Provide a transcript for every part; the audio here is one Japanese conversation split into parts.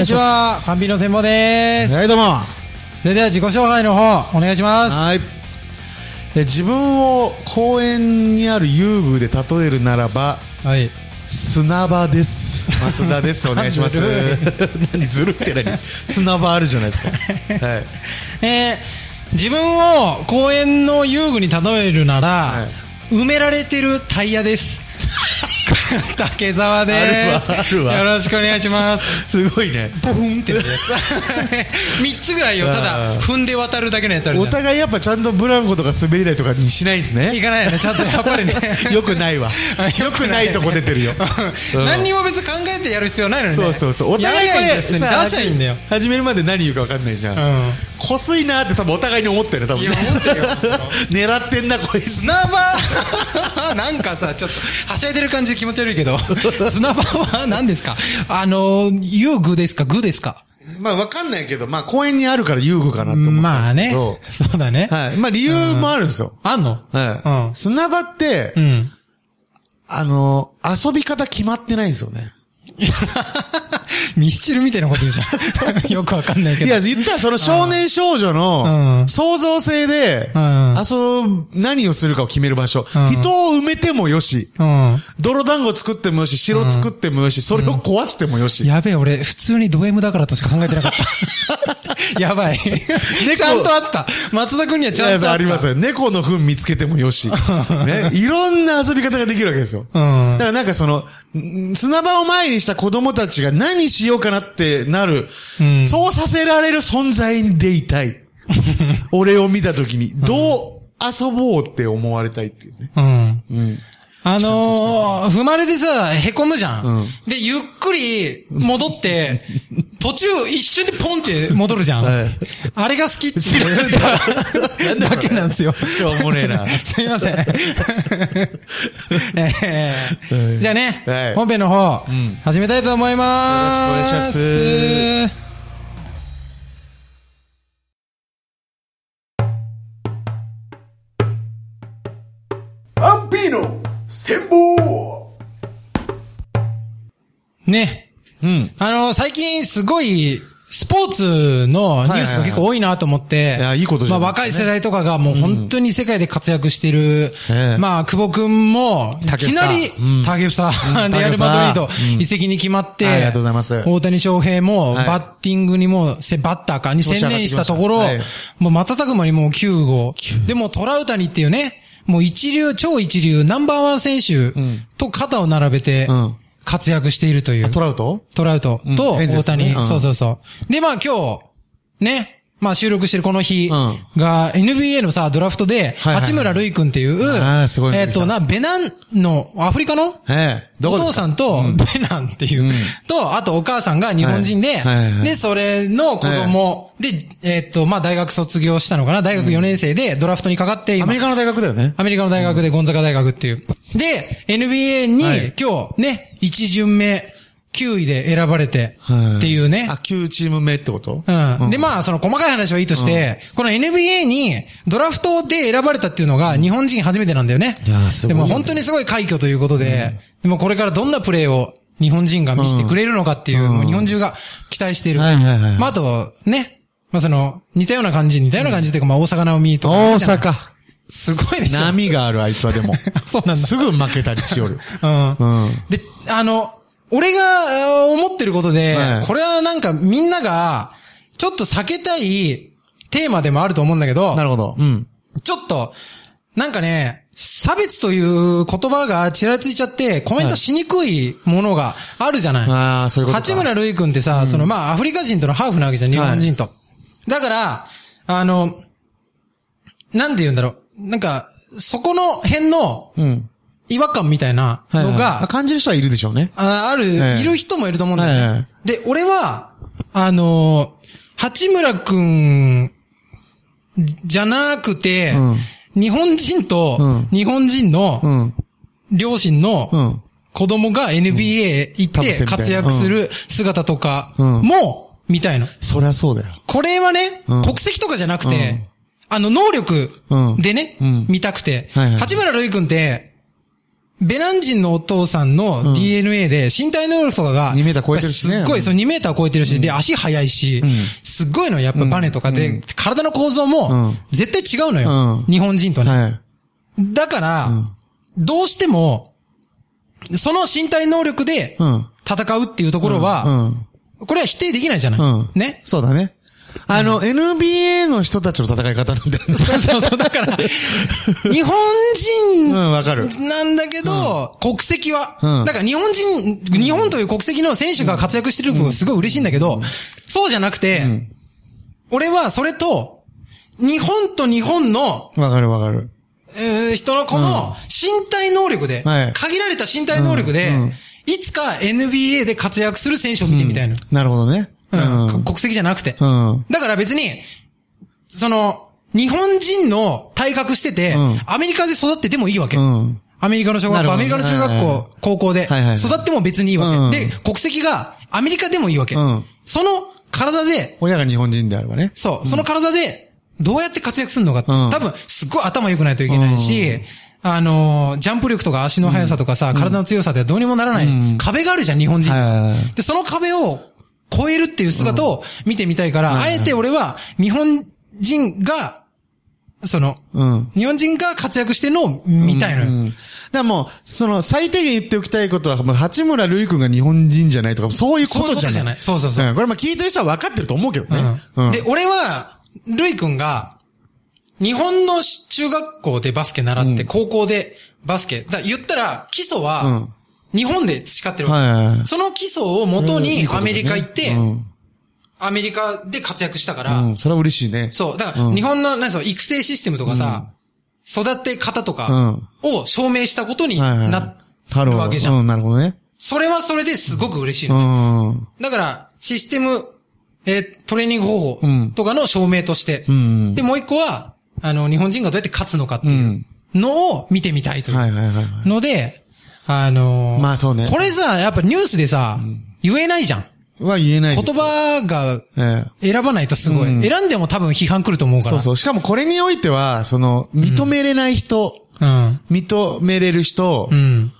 も、こんにちは。パンピーの専門です。はい、どうも。それでは自己紹介の方、お願いします。はい。え自分を公園にある遊具で例えるならば、はい。砂場です。松田です。お願いします。何ずるって何砂場あるじゃないですか。はい。えー、自分を公園の遊具に例えるなら、は埋められてるタイヤです。竹澤です。よろしくお願いします。すごいね。ボンってやつ。三つぐらいよ。たあだ、ー踏んで渡るだけのやつあるじお。互いやっぱちゃんとブランコとか滑り台とかにしないんですいね。かないよね。ちゃんとやっぱりね。よくないわ。よくないとこ出てるよ。うん何にも別に考えてやる必要ないのにね。そうそうそう。お互いこれ出しゃいいんだよ。始めるまで何言うか分かんないじゃん。うん。こすいなって多分お互いに思ってるね、多分ねいや思ってるよ 狙ってんな、こいつ。砂場 なんかさ、ちょっと、はしゃいでる感じで気持ち悪いけど、砂場は何ですか？あの、遊具ですか？具ですか？まあ分かんないけど、まあ公園にあるから遊具かなと思ったまあねんですけど。。そうだね。はい。まあ理由もあるんですよ。あんの？はい。砂場ってう、ん。うん。あの、遊び方決まってないんですよね。ミスチルみたいなこと言うじゃん。よくわかんないけど。いや、言ったらその少年少女うのん創造性で、うん遊ぶ、何をするかを決める場所。うん人を埋めてもよし、うん。泥団子作ってもよし、城作ってもよし、それを壊してもよし。やべえ、俺、普通にド M だからとしか考えてなかった。やばい。ちゃんとあった。松田君にはちゃんとあった。ありますよ。猫の糞見つけてもよし。ね。いろんな遊び方ができるわけですよ。うんだからなんかその、ん砂場を前にした子供たちが何しようかなってなる。うんそうさせられる存在でいたい。俺を見たときに、どう遊ぼうって思われたいっていうね。うん。うん。あのー、踏まれてさ、凹むじゃん。うん。で、ゆっくり戻って、途中一瞬でポンって戻るじゃん。はい。あれが好きっていう。だだけなんですよ。しょうもねえな。すいません。えー。じゃあね、はい。本編の方、ん。始めたいと思います。よろしくお願いしますの、最近すごい、スポーツのニュースが結構多いなと思って。いやいいことじゃないまあ若い世代とかがもう本当に世界で活躍してる。ええ。まあ、久保くんも、いきなりうん、竹房、うん。レアルマドリード移籍に決まって、はいありがとうございます。大谷翔平も、はい。バッティングにも、せバッターかに専念したところ、もう瞬く間にもう9号。でもトラウタニっていうね、もう一流、超一流、ナンバーワン選手と肩を並べてうん、活躍しているという。トラウト？トラウトうんと大谷、そうそうそう。で、まあ今日、ね、まあ収録してるこの日うん。が NBA のさ、ドラフトで、八村塁君っていう、えっと、な、ベナンの、アフリカのお父さんと、ベナンっていう、うん。と、あとお母さんが日本人で、で、それの子供、で、えっと、まあ大学卒業したのかな？大学4年生でドラフトにかかって、今。アメリカの大学だよね。アメリカの大学でゴンザガ大学っていう。で、NBA にはい。今日ね、1巡目9位で選ばれてはいっていうねあ、。9チーム目ってこと？うん。で、まあ、その細かい話はいいとして、この NBA にドラフトで選ばれたっていうのが日本人初めてなんだよね。いやーすごいでも本当にすごい快挙ということで、でもこれからどんなプレーを日本人が見せてくれるのかっていう、うんもう日本中が期待している。はいはいはいまあ、あと、ね。まあ、その、似たような感じ、似たような感じっていうか、まあ、大阪直美とか。大阪。すごいでしょ。波があるあいつはでも。そうなんだすぐ負けたりしよる。うん。うん。で、あの、俺が思ってることで、はいこれはなんかみんなが、ちょっと避けたいテーマでもあると思うんだけどな、るほど。うん。ちょっと、なんかね、差別という言葉がちらついちゃって、コメントしにくいものがあるじゃない。ああ、そういうことか。八村塁君ってさ、そのまあアフリカ人とのハーフなわけじゃん、日本人と。だから、あの、なんて言うんだろう。なんか、そこの辺のうん。違和感みたいなのが、あ感じる人はいるでしょうね。あある、ええ。いる人もいると思うんだよね。で、俺は、あのー八村くん、じゃなくて、うん。日本人と、うん。日本人うの、ん。両親の、うん。子供が NBA 行って活躍する姿とかうん。も、見たいの。そりゃそうだよ。これはね、うん。国籍とかじゃなくて、うん。あの、能力でね、うん。見たくて、八村塁君って、ベナン人のお父さんの DNA で身体能力とかが、2メーター超えてるしねすっごい、そう2メーター超えてるし、で、足速いし、すっごいのやっぱバネとかで、体の構造うもん、絶対違うのよ。うん日本人とね。はい。だから、どうしても、その身体能力でうん。戦うっていうところは、うん。これは否定できないじゃない。うんねそうだね。あの、NBA の人たちの戦い方なんだよね。そうそうそう。だから、日本人うん、わかる。なんだけど、国籍は、うんだから日本人、日本という国籍の選手が活躍してることがすごい嬉しいんだけど、そうじゃなくて、俺はそれと、日本と日本の、わかるわかる。えー人のこの身体能力で、はい限られた身体能力で、うんうんいつか NBA で活躍する選手を見てみたいの。なるほどね。うんうん。国籍じゃなくて。うん。だから別に、その、日本人の体格してて、うんアメリカで育っててもいいわけ。うん。アメリカの小学校、アメリカの中学校、はいはいはい高校で、はいはいはい育っても別にいいわけ。うんで、国籍がアメリカでもいいわけ。うんその体で、親が日本人であればね。そう、その体で、どうやって活躍するのかって、うん多分、すっごい頭良くないといけないし、あのー、ジャンプ力とか足の速さとかさ、体の強さではどうにもならない、うん壁があるじゃん、日本人。はいはいはいで、その壁を超えるっていう姿を見てみたいから、あえて俺は日本人が、その、うん。日本人が活躍してるのを見たいのよ。うん。だからもう、その、最低限言っておきたいことは、もう、八村塁君が日本人じゃないとか、そういうことじゃない。そうじゃないそうそうそうんこれまあ聞いてる人は分かってると思うけどね。うん。で、俺は、ルイ君が、日本の中学校でバスケ習って、高校でバスケ。だ言ったら、基礎うはん、日本で培ってるわけ。はいはいはい。その基礎を元にアメリカ行って、うん。アメリカで活躍したから、うん。それは嬉しいね。そう。だから、うん日本の、なんそう、育成システムとかさ、育て方とかを証明したことに。ななるわけじゃん。うん、なるほどね。それはそれですごく嬉しいうの。ん。だから、システム、えートレーニング方法うんとかの証明として。うん。で、もう一個は、あの、日本人がどうやって勝つのかってう。いうんのを見てみたいというはいはいはいはい。ので、あのーまあそうねこれさ、やっぱニュースでさ、言えないじゃん。は言えない言葉がええ。選ばないとすごい。うん選んでも多分批判来ると思うから。そうそう。しかもこれにおいては、その、認めれない人、うん。認めれる人、うん。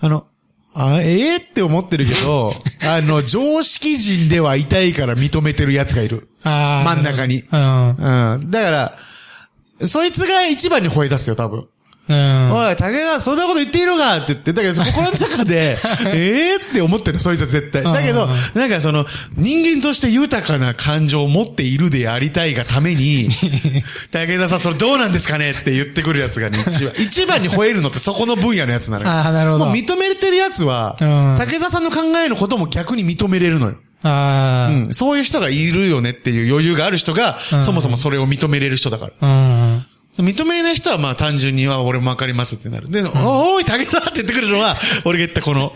あの、あ、ええって思ってるけど、あの、常識人ではいたいから認めてる奴がいる。あー真ん中に。うん。うん。だから、そいつが一番に吠え出すよ、多分。うん。おい、竹川、そんなこと言っていいのか？って言って、だけど、心の中で、ええって思ってる、そいつは絶対。だけどなんかその、人間として豊かな感情を持っているでありたいがために、竹田さん、それどうなんですかねって言ってくるやつがね、一番、一番に吠えるのってそこの分野のやつなのよ。あーなるほどもう認めれてるやつは、うん竹田さんの考えることも逆に認めれるのよ。あうん。そういう人がいるよねっていう余裕がある人が、うんそもそもそれを認めれる人だから。あ。うん。認めれない人はまあ単純には俺もわかりますってなる。で、おーい、竹田って言ってくるのは、俺が言ったこの、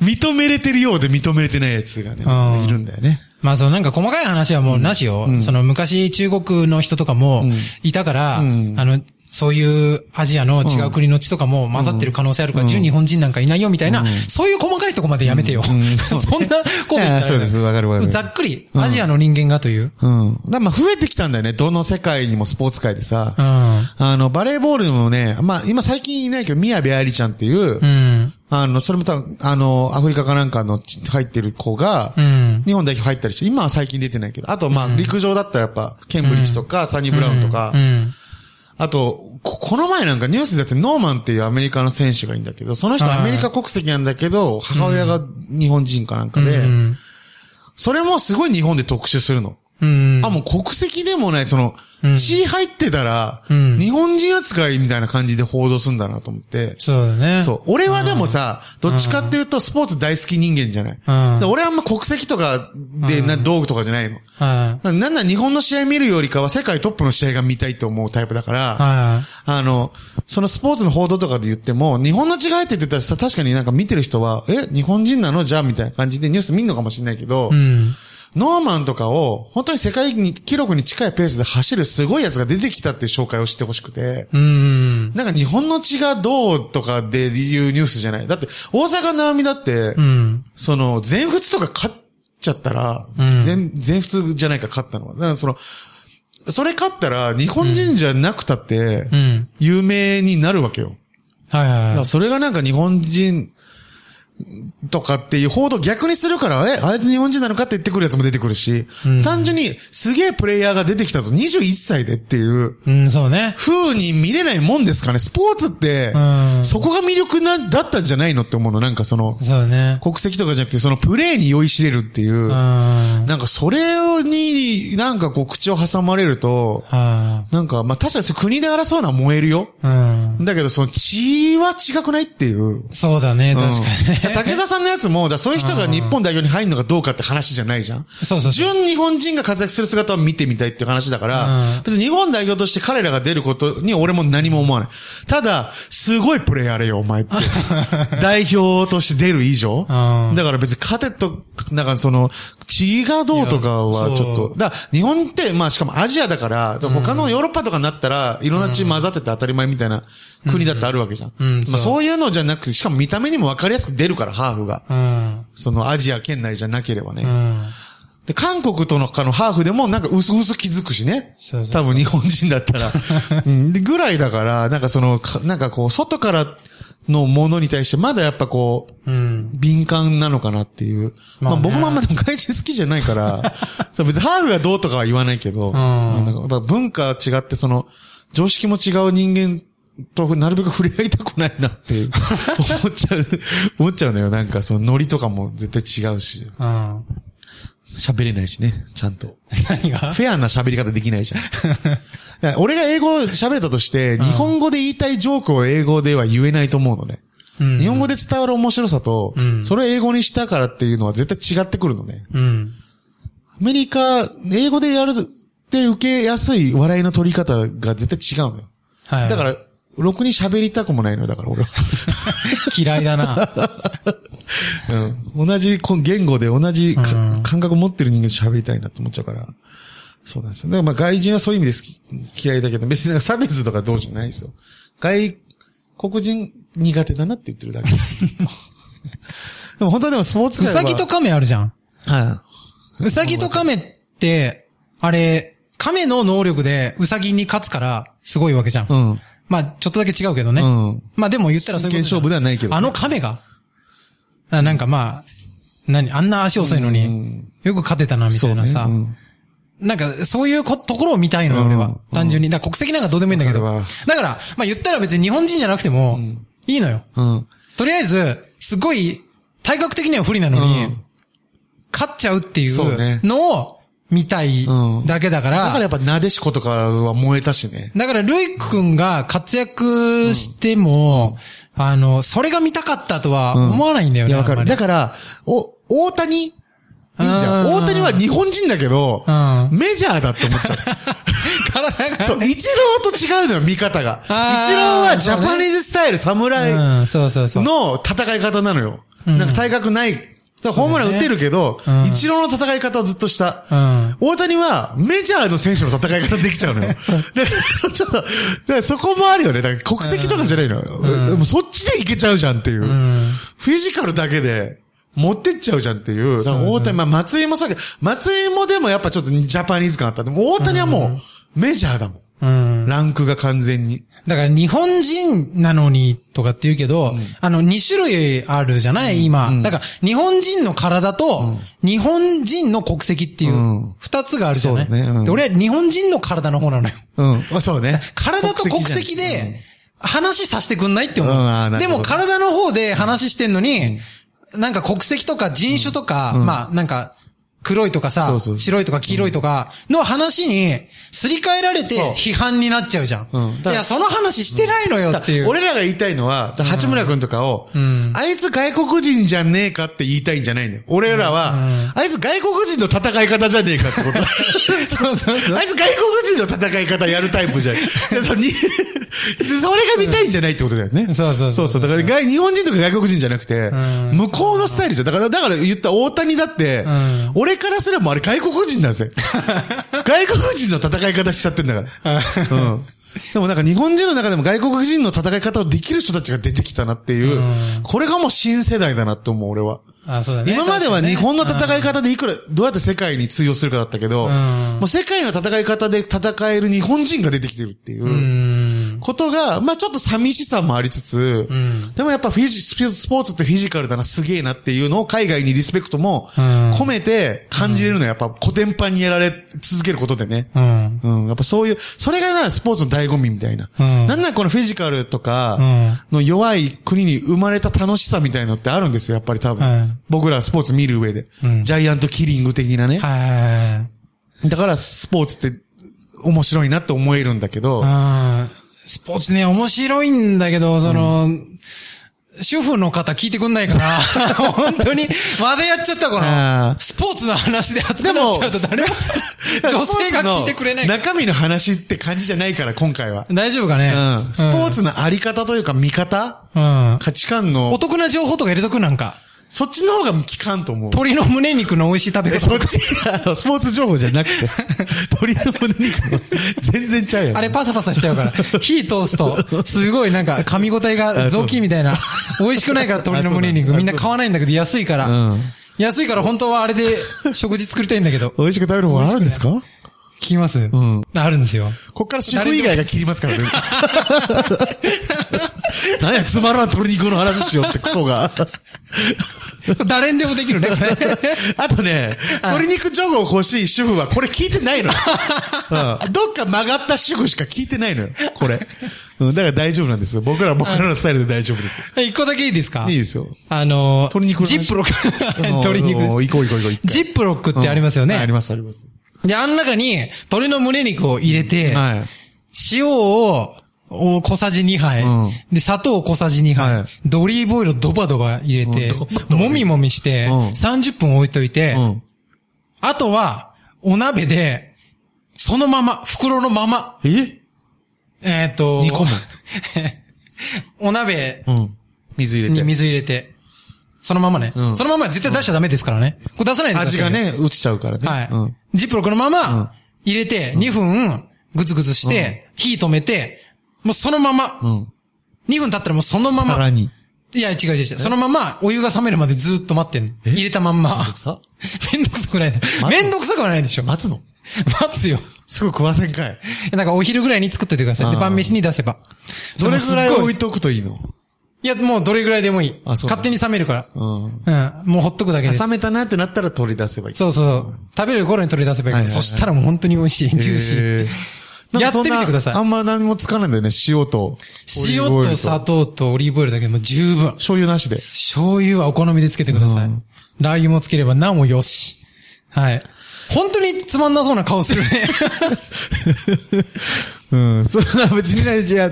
認めれてるようで認めれてないやつがねうん、いるんだよね。まあそうなんか細かい話はもうなしよ。その昔中国の人とかもいたから、んあの、そういうアジアの違う国の血とかも混ざってる可能性あるから、純日本人なんかいないよみたいな、そういう細かいとこまでやめてよ。そんなことそうですわかるわかるざっくり、アジアの人間がという。うん。だまあ増えてきたんだよね。どの世界にもスポーツ界でさ。うん。あの、バレーボールにもね、まあ今最近いないけど、宮部愛理ちゃんっていう、うん。あの、それも多分、あの、アフリカかなんかのち入ってる子が、うん。日本代表入ったりして、今は最近出てないけど、あとまあ陸上だったらやっぱ、ケンブリッジとか、サニー・ブラウンとか、うん。あと、ここの前なんかニュースでやってノーマンっていうアメリカの選手がいいんだけど、その人はいアメリカ国籍なんだけど、母親が日本人かなんかで、うん。それもすごい日本で特殊するの。うん。あ、もう国籍でもない、その、うん血入ってたら、うん日本人扱いみたいな感じで報道するんだなと思って。そうだね。そう。俺はでもさ、どっちかっていうとスポーツ大好き人間じゃない。うんで俺はあんま国籍とかで、な道具とかじゃないの。はなんなら日本の試合見るよりかは世界トップの試合が見たいと思うタイプだから、あの、そのスポーツの報道とかで言っても、日本の違いって言ってたらさ、確かになんか見てる人は、え、日本人なの？じゃあみたいな感じでニュース見んのかもしれないけど、い。うん。ノーマンとかを、本当に世界に記録に近いペースで走るすごいやつが出てきたっていう紹介をしてほしくて、うん。なんか日本の血がどうとかでいうニュースじゃない。だって、大阪なおみだって、うん。その、全仏とか勝っちゃったら、うん全、全仏じゃないか勝ったのは。だからその、それ勝ったら、日本人じゃなくたってう、ん。有名になるわけよ。はいはいはい。それがなんか日本人とかっていう報道逆にするから、え、あいつ日本人なのかって言ってくるやつも出てくるし、うん単純にすげえプレイヤーが出てきたぞ、21歳でっていう、うん、そうね。風に見れないもんですかね。スポーツってう、んそこが魅力な、だったんじゃないのって思うの。なんかその、そうね。国籍とかじゃなくて、そのプレイに酔いしれるっていうう、ん。はなんかそれになんかこう口を挟まれると、あ。なんか、まあ確かに国で争うのは燃えるよ。うん。だけどその血は違くないっていう。そうだね、確かにうんね。竹澤さんのやつも、じゃあそういう人が日本代表に入るのかどうかって話じゃないじゃん。そうそう。純日本人が活躍する姿を見てみたいっていう話だから、うん別に日本代表として彼らが出ることに俺も何も思わない。ただ、すごいプレイやれよ、お前って。代表として出る以上。うんだから別に勝てと、なんかその、血がどうとかはいちょっと。だ日本って、まあしかもアジアだから、他のヨーロッパとかになったら、いろんな血混ざってて当たり前みたいな国だってあるわけじゃん。うんそうまあそういうのじゃなくて、しかも見た目にも分かりやすく出るから、ハーフが。うん。そのアジア圏内じゃなければね。うん。で、韓国とのかのハーフでもなんか薄々気づくしね。そうそう多分日本人だったら。うん、でぐらいだから、なんかその、かなんかこう、外からのものに対してまだやっぱこう、うん。敏感なのかなっていう。まあ、まあね僕もあんまでも外人好きじゃないから、そう別にハーフがどうとかは言わないけど、なんかやっぱ文化違ってその、常識も違う人間となるべく触れ合いたくないなっていう思っちゃう、思っちゃうのよ。なんかそのノリとかも絶対違うし。うん。喋れないしね、ちゃんと。何が？フェアな喋り方できないじゃん。俺が英語喋れたとして、日本語で言いたいジョークを英語では言えないと思うのね。うん日本語で伝わる面白さと、んそれを英語にしたからっていうのは絶対違ってくるのね。うん。アメリカ、英語でやるって受けやすい笑いの取り方が絶対違うのよ。はい。だから、ろくに喋りたくもないのよ、だから俺は。嫌いだな。うん。同じこ言語で同じ感覚を持ってる人間と喋りたいなと思っちゃうから。そうなんですよ。だからまあ外人はそういう意味で好き嫌いだけど、別になんか差別とかどうじゃないですよ。外国人苦手だなって言ってるだけです。でも本当はでもスポーツ界はうさぎと亀あるじゃん。はうさぎと亀って、あれ、亀の能力でうさぎに勝つから、すごいわけじゃん。い。うん。まあ、ちょっとだけ違うけどね。うん。まあでも言ったらそういうこと勝負ではないけどあの亀があなんかまあ、何あんな足遅いのに、よく勝てたな、みたいなさ。なんか、そういうこところを見たいの俺は。単純に。だ国籍なんかどうでもいいんだけど。だから、まあ言ったら別に日本人じゃなくても、いいのよ。うん。とりあえず、すごい、体格的には不利なのに、うん勝っちゃうっていうのを見たいうんだけだから、だからやっぱなでしことかは燃えたしね。だから、ルイ君が活躍しても、あの、それが見たかったとは思わないんだよね。かだから、お、大谷？いいんじゃん。うん大谷は日本人だけどうん、メジャーだって思っちゃう。体が、そう、イチローと違うのよ、見方が。イチロあーーはジャパニーズスタイル、侍うん、そうそうそう。の戦い方なのよ。なんか体格ない。ホームラン打てるけど、うんイチローの戦い方をずっとした。うん。大谷はメジャーの選手の戦い方できちゃうのよ。だから、ちょっと、そこもあるよね。だから国籍とかじゃないのよ。もうそっちでいけちゃうじゃんっていう。んフィジカルだけで持ってっちゃうじゃんっていう。だから大谷、まあ松井もそうだけど、松井もでもやっぱちょっとジャパニーズ感あった。でも大谷はもうメジャーだもん。うん。ランクが完全に。だから日本人なのにとかって言うけど、あの、2種類あるじゃない？今。だから、日本人の体と、日本人の国籍っていううん。二つがあるじゃない、そうだね。うん。で俺は日本人の体の方なのよ。うん。あそうね。体と国籍で、話させてくんないって思う。でも体の方で話してんのに、なんか国籍とか人種とか、まあなんか、黒いとかさ白いとか黄色いとかの話に、すり替えられて批判になっちゃうじゃん。うんいや、その話してないのよっていう。俺らが言いたいのは、八村くんとかを、んあいつ外国人じゃねえかって言いたいんじゃないんだよ。俺らは、あいつ外国人の戦い方じゃねえかってこと。そうそうそう。あいつ外国人の戦い方やるタイプじゃん。そにそれが見たいんじゃないってことだよね。そうそうそうそうそう。だから外、日本人とか外国人じゃなくて、ん向こうのスタイルじゃん。だから、だから言った大谷だって、ん俺からすればあれ外国人だぜ。外国人の戦い方しちゃってんだから。うん。でもなんか日本人の中でも外国人の戦い方をできる人たちが出てきたなっていう、これがもう新世代だなって思う、俺は。あ、そうだね。今までは日本の戦い方でいくら、どうやって世界に通用するかだったけど、んもう世界の戦い方で戦える日本人が出てきてるっていう。うん。ことが、まあちょっと寂しさもありつつ、んでもやっぱフィジ、スピスポーツってフィジカルだな、すげえなっていうのを海外にリスペクトもん込めて感じれるのはやっぱ古典版にやられ続けることでね。うん。うん、やっぱそういう、それがな、スポーツの醍醐味みたいな。うんなんならこのフィジカルとかうん、の弱い国に生まれた楽しさみたいのってあるんですよ、やっぱり多分。はい僕らスポーツ見る上で。うんジャイアントキリング的なね。はだからスポーツって面白いなって思えるんだけどい。、あースポーツね、面白いんだけど、その、主婦の方聞いてくんないから、本当に、までやっちゃったかあら、ースポーツの話で熱くなっちゃうと誰も、女性が聞いてくれない。中身の話って感じじゃないから、今回は。大丈夫かね？うん。スポーツのあり方というか見方？うん。価値観のお、得な情報とか入れとくなんか。そっちの方が効かんと思う。鶏の胸肉の美味しい食べえ、方。そっち、あの、スポーツ情報じゃなくて、鳥の胸肉の、全然ちゃうよ。あれパサパサしちゃうから。火通すと、すごいなんか噛み応えが雑巾みたいな。美味しくないから鶏の胸肉。みんな買わないんだけど安いから。うん。安いから本当はあれで食事作りたいんだけど。美味しく食べる方があるんですか？聞きますんあるんですよ。こっから主婦以外が切りますからね。何や、つまらん鶏肉の話しようってクソが。誰にでもできるね、これ。あとね、鶏肉情報欲しい主婦はこれ聞いてないのよ。うん。どっか曲がった主婦しか聞いてないのよ。これ。うん。だから大丈夫なんですよ。僕ら、僕らのスタイルで大丈夫ですよ。一個だけいいですか？いいですよ。あの、鶏肉ジップロック。鶏肉うんです。行こう行こう行こう。ジップロックってありますよね。うんありますあります。で、あん中に鶏の胸肉を入れて、はい。塩を、お小さじ2杯、うんで、砂糖小さじ2杯、はいでオリーブオイルをドバドバ入れてもみもみして、うん30分置いといて、うん。あとは、お鍋で、そのまま、袋のまま、え？えっ、と、煮込む お鍋うん。水入れて。に水入れて、そのままね、うんそのままは絶対出しちゃダメですからね。これ出さないで味が。ね、落ちちゃうからね。はい。うん。ジップロックのまま、入れて、2分、ぐつぐつして、火止めて、もうそのまま、うん。2分経ったらもうそのまま、さらに。いや、違う違う違う。そのまま、お湯が冷めるまでずっと待ってんの。入れたまんま。さ？めんどくさくない。めんどくさくはないでしょ。待つの？待つよ。すぐ食わせんかい。だからお昼ぐらいに作っといてください。で、あー晩飯に出せば。どれぐらい置いとくといいの？いや、もうどれぐらいでもいい。あそう勝手に冷めるから。うん。うん。もうほっとくだけです冷。めたなってなったら取り出せばいい。そうそう。食べる頃に取り出せばいいいはいはいそしたらもう本当に美味しい。ジューシー。やってみてくださいあんま何もつかないんだよね。塩と。塩と砂糖とオリーブオイルだけでも十分。醤油なしで。醤油はお好みでつけてください。うんラー油もつければなおよし。はい。本当につまんなそうな顔するね。うん。そんな別にね、じゃあ、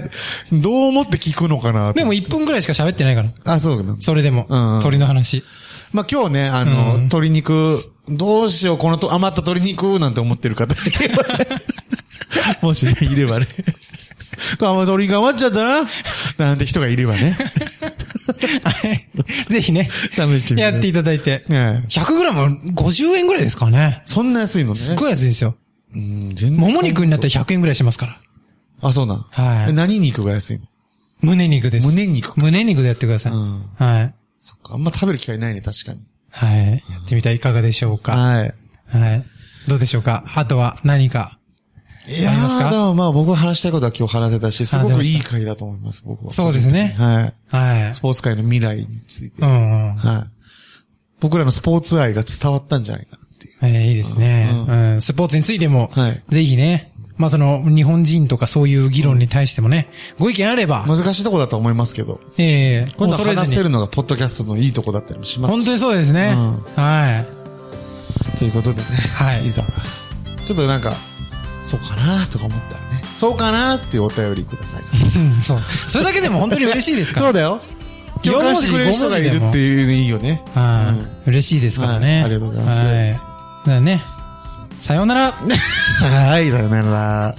どう思って聞くのかなとでも1分くらいしか喋ってないから。あ、そうかな。それでも。うんうん鳥の話。まあ、今日ね、あの、うん鶏肉、どうしよう、このと余った鶏肉なんて思ってる方 もしね、いればね。あ、もう鶏肉余っちゃったな。なんて人がいればね。はいぜひね。試してみてやっていただいて。ねえ 100g50 円ぐらいですかね。そんな安いのね。すっごい安いですよ。うん、全然。もも肉になったら100円ぐらいしますから。あ、そうなん。はいえ何肉が安いの？胸肉です。胸肉か。胸肉でやってください。うんはい。そっか、あんま食べる機会ないね、確かに。はい。やってみたらいかがでしょうか。はい。はい。どうでしょうか？あとは何か？いやありますか？ー、でもまあ僕が話したいことは今日話せたし、すごくいい回だと思います、僕は。そうですねはい。はいス。ポーツ界の未来について。うんうん。はい。僕らのスポーツ愛が伝わったんじゃないかなっていう。えーいいですね、うん。スポーツについても、はいぜひね、まあその、日本人とかそういう議論に対してもね、ご意見あれば、難しいとこだと思いますけど、ええこういうの恐れずに。話せるのがポッドキャストのいいとこだったりもしますし本当にそうですね。うんはということでね。はいいざ。ちょっとなんか、そうかなとか思ったらね。そうかなっていうお便りください。そ。うんそう。それだけでも本当に嬉しいですから。そうだよ。共感してくれる人がいるっていうのいいよね。はい、嬉しいですからね。はいありがとうございますはい。だね、さようなら。はい、さよなら。